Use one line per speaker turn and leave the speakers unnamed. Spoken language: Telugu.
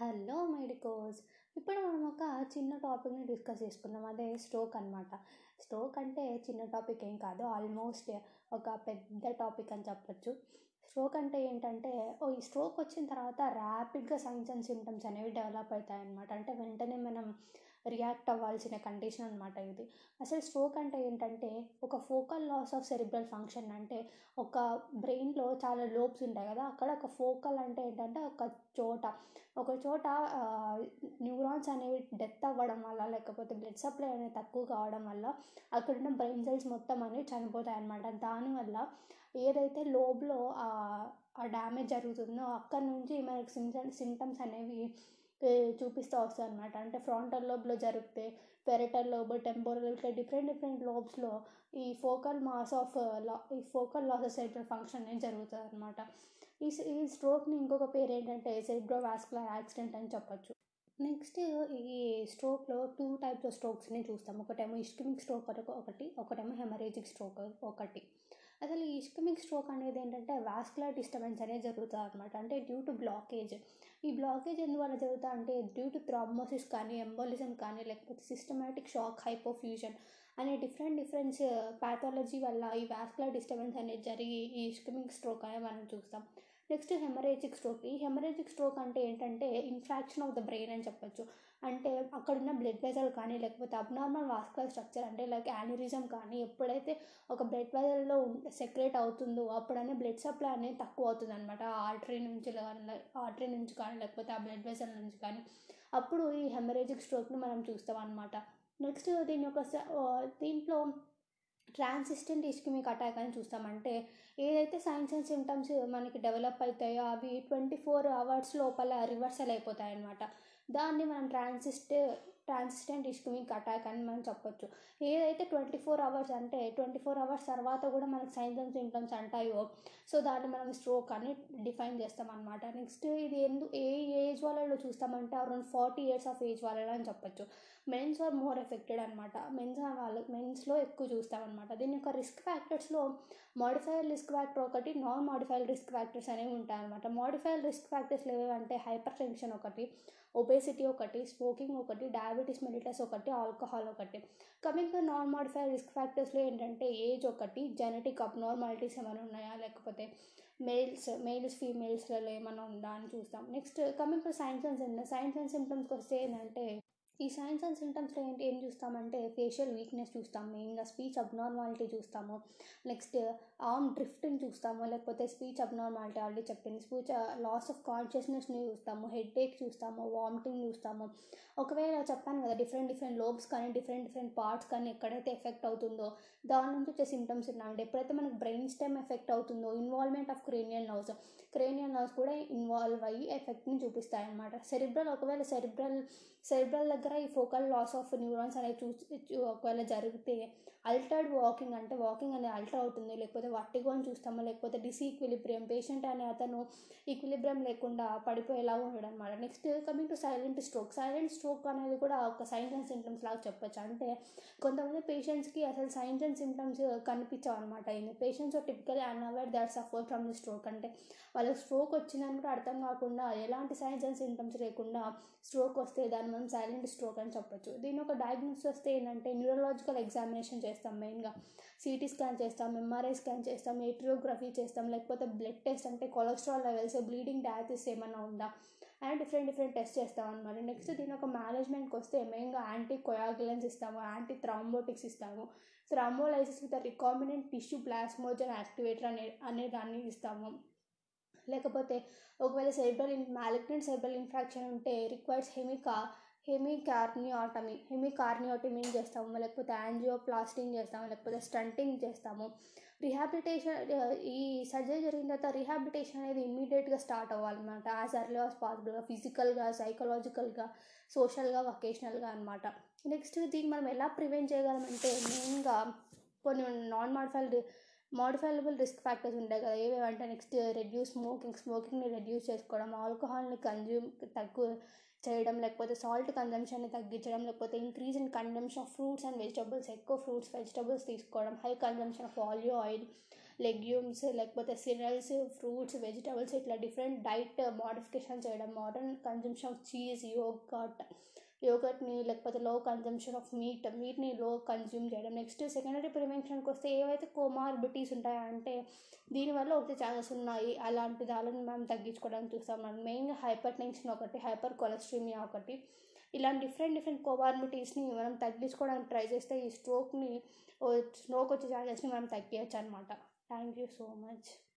Hello medicos. ఇప్పుడు మనం ఒక చిన్న టాపిక్ని డిస్కస్ చేసుకుందాం. అదే స్ట్రోక్ అనమాట స్ట్రోక్ అంటే చిన్న టాపిక్ ఏం కాదు. ఆల్మోస్ట్ ఒక పెద్ద టాపిక్ అని చెప్పొచ్చు. స్ట్రోక్ అంటే ఏంటంటే ఓ ఈ స్ట్రోక్ వచ్చిన తర్వాత ర్యాపిడ్గా సైన్స్ అండ్ సిమ్టమ్స్ అనేవి డెవలప్ అవుతాయి అనమాట అంటే వెంటనే మనం రియాక్ట్ అవ్వాల్సిన కండిషన్ అనమాట ఇది. అసలు స్ట్రోక్ అంటే ఏంటంటే ఒక focal loss of cerebral function అంటే ఒక బ్రెయిన్లో చాలా లోబ్స్ ఉంటాయి కదా అక్కడ ఒక ఫోకల్ అంటే ఏంటంటే ఒక చోట. ఒక చోట న్యూరాన్స్ అనేవి డెత్ అవ్వడం వల్ల లేకపోతే బ్లడ్ సప్లై అనేది తక్కువ కావడం వల్ల అక్కడున్న బ్రెయిన్ సెల్స్ మొత్తం అనేవి చనిపోతాయి అన్నమాట. దానివల్ల ఏదైతే లోబ్లో ఆ డ్యామేజ్ జరుగుతుందో అక్కడ నుంచి మనకి సిమ్టమ్స్ సిమ్టమ్స్ అనేవి చూపిస్తూ వస్తాయి అనమాట అంటే ఫ్రంటల్ లోబ్లో జరిగితే పెరటల్ లోబ్ టెంపోరల్ ఇట్లా డిఫరెంట్ డిఫరెంట్ లోబ్స్లో ఈ ఫోకల్ మాస్ ఆఫ్ లా ఈ ఫోకల్ లాసెస్ ఆఫ్ ఫంక్షన్ అనేది జరుగుతుంది అనమాట ఈ ఈ స్ట్రోక్ని ఇంకొక పేరు ఏంటంటే సెరిబ్రో వాస్కులర్ యాక్సిడెంట్ అని చెప్పొచ్చు. నెక్స్ట్ ఈ స్ట్రోక్లో టూ టైప్స్ ఆఫ్ స్ట్రోక్స్ని చూస్తాం. ఒకటేమో ఇస్కిమిక్ స్ట్రోక్ ఒకటి ఒకటేమో హెమరేజిక్ స్ట్రోక్ ఒకటి. అసలు ఈ ఇష్కమిక్ స్ట్రోక్ అనేది ఏంటంటే వాస్కులర్ డిస్టర్బెన్స్ అనేది జరుగుతుంది అనమాట అంటే డ్యూ టు బ్లాకేజ్ ఈ బ్లాకేజ్ ఎందువల్ల జరుగుతా అంటే డ్యూ టు థ్రాంబోసిస్ కానీ ఎంబోలిజం కానీ లేకపోతే సిస్టమేటిక్ షాక్ హైపోఫ్యూజన్ అనే డిఫరెంట్ డిఫరెన్స్ ప్యాథాలజీ వల్ల ఈ వాస్కులర్ డిస్టర్బెన్స్ అనేది జరిగి ఈ ఇష్కమిక్ స్ట్రోక్ అనేది మనం చూస్తాం. Next hemorrhagic stroke. ఈ హెమరేజిక్ స్ట్రోక్ అంటే ఏంటంటే ఇన్ఫ్రాక్షన్ ఆఫ్ ద బ్రెయిన్ అని చెప్పొచ్చు. అంటే అక్కడున్న బ్లడ్ వెజల్ కానీ లేకపోతే అబ్నార్మల్ వాస్కులర్ స్ట్రక్చర్ అంటే లైక్ యాన్యూరిజం కానీ ఎప్పుడైతే ఒక బ్లడ్ వెజల్లో సెక్రేట్ అవుతుందో అప్పుడనే బ్లడ్ సప్లై అనేది తక్కువ అవుతుంది అనమాట ఆర్టరీ నుంచి ఆర్టరీ నుంచి కానీ లేకపోతే ఆ బ్లడ్ వెజల్ నుంచి కానీ. అప్పుడు ఈ హెమరేజిక్ స్ట్రోక్ని మనం చూస్తాం అనమాట నెక్స్ట్ దీని యొక్క దీంట్లో ట్రాన్సిస్టెంట్ ఇస్కిమిక్ అటాక్ అని చూస్తామంటే ఏదైతే సైన్స్ అండ్ సిమ్టమ్స్ మనకి డెవలప్ అవుతాయో అవి ట్వంటీ ఫోర్ అవర్స్ లోపల రివర్సల్ అయిపోతాయి అనమాట దాన్ని మనం ట్రాన్సిస్ట్ ట్రాన్సిస్టెంట్ ఇస్కిమిక్ అటాక్ అని మనం చెప్పొచ్చు. ఏదైతే ట్వంటీ ఫోర్ అవర్స్ అంటే ట్వంటీ ఫోర్ అవర్స్ తర్వాత కూడా మనకి సైన్స్ అండ్ సింటమ్స్ అంటాయో సో దాన్ని మనం స్ట్రోక్ అని డిఫైన్ చేస్తాం అనమాట నెక్స్ట్ ఇది ఎందు ఏ ఏజ్ వాళ్ళలో చూస్తామంటే around forty years of age వాళ్ళలో అని చెప్పొచ్చు. మెన్స్ ఆర్ మోర్ ఎఫెక్టెడ్ అనమాట మెన్స్ వాళ్ళు మెన్స్లో ఎక్కువ చూస్తామన్నమాట. దీని యొక్క రిస్క్ ఫ్యాక్టర్స్లో మాడిఫైల్ రిస్క్ ఫ్యాక్టర్ ఒకటి నాన్ మాడిఫైల్ రిస్క్ ఫ్యాక్టర్స్ అనేవి ఉంటాయి అనమాట మాడిఫైల్ రిస్క్ ఫ్యాక్టర్స్ ఏవేవంటే హైపర్ టెన్షన్ ఒకటి ఒబేసిటీ ఒకటి స్మోకింగ్ ఒకటి డయాబెటీస్ మెలిటస్ ఒకటి ఆల్కహాల్ ఒకటి. Coming to non modifier risk ఫ్యాక్టర్స్లో ఏంటంటే ఏజ్ ఒకటి జెనెటిక్ అబ్నార్మాలిటీస్ ఏమైనా ఉన్నాయా? లేకపోతే మేల్స్ మేల్స్ ఫీమేల్స్లలో ఏమైనా ఉందా అని చూస్తాం. Next coming to signs and symptoms signs and సిమ్టమ్స్కి వస్తే ఏంటంటే ఈ సైన్స్ అండ్ సిమ్టమ్స్లో ఏంటి ఏం చూస్తామంటే ఫేషియల్ వీక్నెస్ చూస్తాం మెయిన్గా స్పీచ్ అబ్నార్మాలిటీ చూస్తాము నెక్స్ట్ ఆర్మ్ డ్రిఫ్ట్ని చూస్తాము లేకపోతే స్పీచ్ అబ్నార్మాలిటీ ఆల్రెడీ చెప్పింది స్పీచ్ లాస్ ఆఫ్ కాన్షియస్నెస్ని చూస్తాము హెడ్ ఏక్ చూస్తాము వామిటింగ్ చూస్తాము ఒకవేళ చెప్పాను కదా డిఫరెంట్ డిఫరెంట్ లోబ్స్ కానీ డిఫరెంట్ డిఫరెంట్ పార్ట్స్ కానీ ఎక్కడైతే ఎఫెక్ట్ అవుతుందో దాని నుంచి వచ్చే సిమ్టమ్స్ ఉన్నాయండి ఎప్పుడైతే మనకు బ్రెయిన్ స్టెమ్ ఎఫెక్ట్ అవుతుందో involvement of cranial nerves cranial nerves కూడా ఇన్వాల్వ్ అయ్యి ఎఫెక్ట్ని చూపిస్తాయి అనమాట సెరిబ్రల్ ఒకవేళ సెరిబ్రల్ సెరిబ్రల్ దగ్గర ఈ ఫోకల్ లాస్ ఆఫ్ న్యూరాన్స్ అనేది చూ ఒకవేళ జరిగితే అల్టర్డ్ వాకింగ్ అంటే వాకింగ్ అనేది అల్టర్ అవుతుంది. లేకపోతే వట్టిగో అని చూస్తాము? లేకపోతే డిస్ ఈక్విలిబ్రియం పేషెంట్ అనే అతను ఈక్విలిబ్రియం లేకుండా పడిపోయేలా ఉండడం అనమాట next coming to silent stroke. Silent stroke అనేది కూడా ఒక సైన్స్ అండ్ సిమ్టమ్స్ లాగా చెప్పొచ్చు. అంటే కొంతమంది పేషెంట్స్కి అసలు సైన్స్ అండ్ సిమ్టమ్స్ కనిపించవు అనమాట ఈ patients typically unaware that suffer from the stroke అంటే వాళ్ళకి స్ట్రోక్ వచ్చిందని కూడా అర్థం కాకుండా ఎలాంటి సైన్స్ అండ్ సిమ్టమ్స్ లేకుండా స్ట్రోక్ వస్తే దాన్ని మనం సైలెంట్ స్ట్రోక్ అని చెప్పొచ్చు. దీని ఒక డయాగ్నోస్ వస్తే ఏంటంటే న్యూరలాజికల్ ఎగ్జామినేషన్ చేస్తాం మెయిన్గా. సిటీ స్కాన్ చేస్తాం ఎంఆర్ఐ స్కాన్ చేస్తాం ఏట్రియోగ్రఫీ చేస్తాం లేకపోతే బ్లడ్ టెస్ట్ అంటే కొలెస్ట్రాల్ లెవెల్స్ బ్లీడింగ్ డయాథిస్ ఏమైనా ఉందా? అండ్ డిఫరెంట్ డిఫరెంట్ టెస్ట్ చేస్తాం అనమాట నెక్స్ట్ దీని ఒక మేనేజ్మెంట్కి వస్తే మెయిన్గా యాంటీ కొయాగులెన్స్ ఇస్తాము యాంటీ థ్రాంబోటిక్స్ ఇస్తాము. Thrombolysis with recombinant tissue plasminogen activator అనే అనే దాన్ని ఇస్తాము. లేకపోతే ఒకవేళ cerebral in malignant cerebral infarction ఉంటే requires hemi hemi hemicraniotomy hemi చేస్తాము? లేకపోతే యాంజియోప్లాస్టింగ్ చేస్తాము లేకపోతే స్టంటింగ్ చేస్తాము. రిహాబిలిటేషన్ ఈ సర్జరీ జరిగిన తర్వాత రిహాబిలిటేషన్ అనేది ఇమ్మీడియట్గా స్టార్ట్ అవ్వాలన్నమాట. యాజ్ అర్లీ యాజ్ పాసిబుల్గా ఫిజికల్గా సైకలాజికల్గా సోషల్గా వొకేషనల్గా అనమాట నెక్స్ట్ దీన్ని మనం ఎలా ప్రివెంట్ చేయగలమంటే మెయిన్గా కొన్ని non modified modifiable risk factors ఉంటాయి కదా ఏవేవంటే నెక్స్ట్ రెడ్యూస్ స్మోకింగ్ స్మోకింగ్ని రెడ్యూస్ చేసుకోవడం ఆల్కహాల్ని కన్జ్యూమ్ తగ్గు చేయడం లేకపోతే సాల్ట్ కన్జంప్షన్ని తగ్గించడం లేకపోతే increase in consumption of fruits and vegetables ఎక్కువ ఫ్రూట్స్ వెజిటబుల్స్ తీసుకోవడం high consumption of olive oil legumes లేకపోతే సిరల్స్ ఫ్రూట్స్ వెజిటబుల్స్ ఇట్లా డిఫరెంట్ డైట్ మోడిఫికేషన్ చేయడం moderate consumption of cheese yogurt యోగట్ని లేకపోతే లో కన్జంప్షన్ ఆఫ్ మీట్ మీట్ని లో కన్జ్యూమ్ చేయడం. నెక్స్ట్ సెకండరీ ప్రివెన్షన్కి వస్తే ఏవైతే కోమార్బిటీస్ ఉంటాయా అంటే దీనివల్ల వచ్చే ఛాన్సెస్ ఉన్నాయి. అలాంటి దానిని మనం తగ్గించుకోవడానికి చూస్తాం. మనం మెయిన్గా హైపర్ టెన్షన్ ఒకటి హైపర్ కొలెస్ట్రీమియా ఒకటి. ఇలాంటి డిఫరెంట్ డిఫరెంట్ కోమార్బిటీస్ని మనం తగ్గించుకోవడానికి ట్రై చేస్తే ఈ స్ట్రోక్ని స్ట్రోక్ వచ్చే ఛాన్సెస్ని మనం తగ్గించచ్చు అనమాట థ్యాంక్ యూ సో మచ్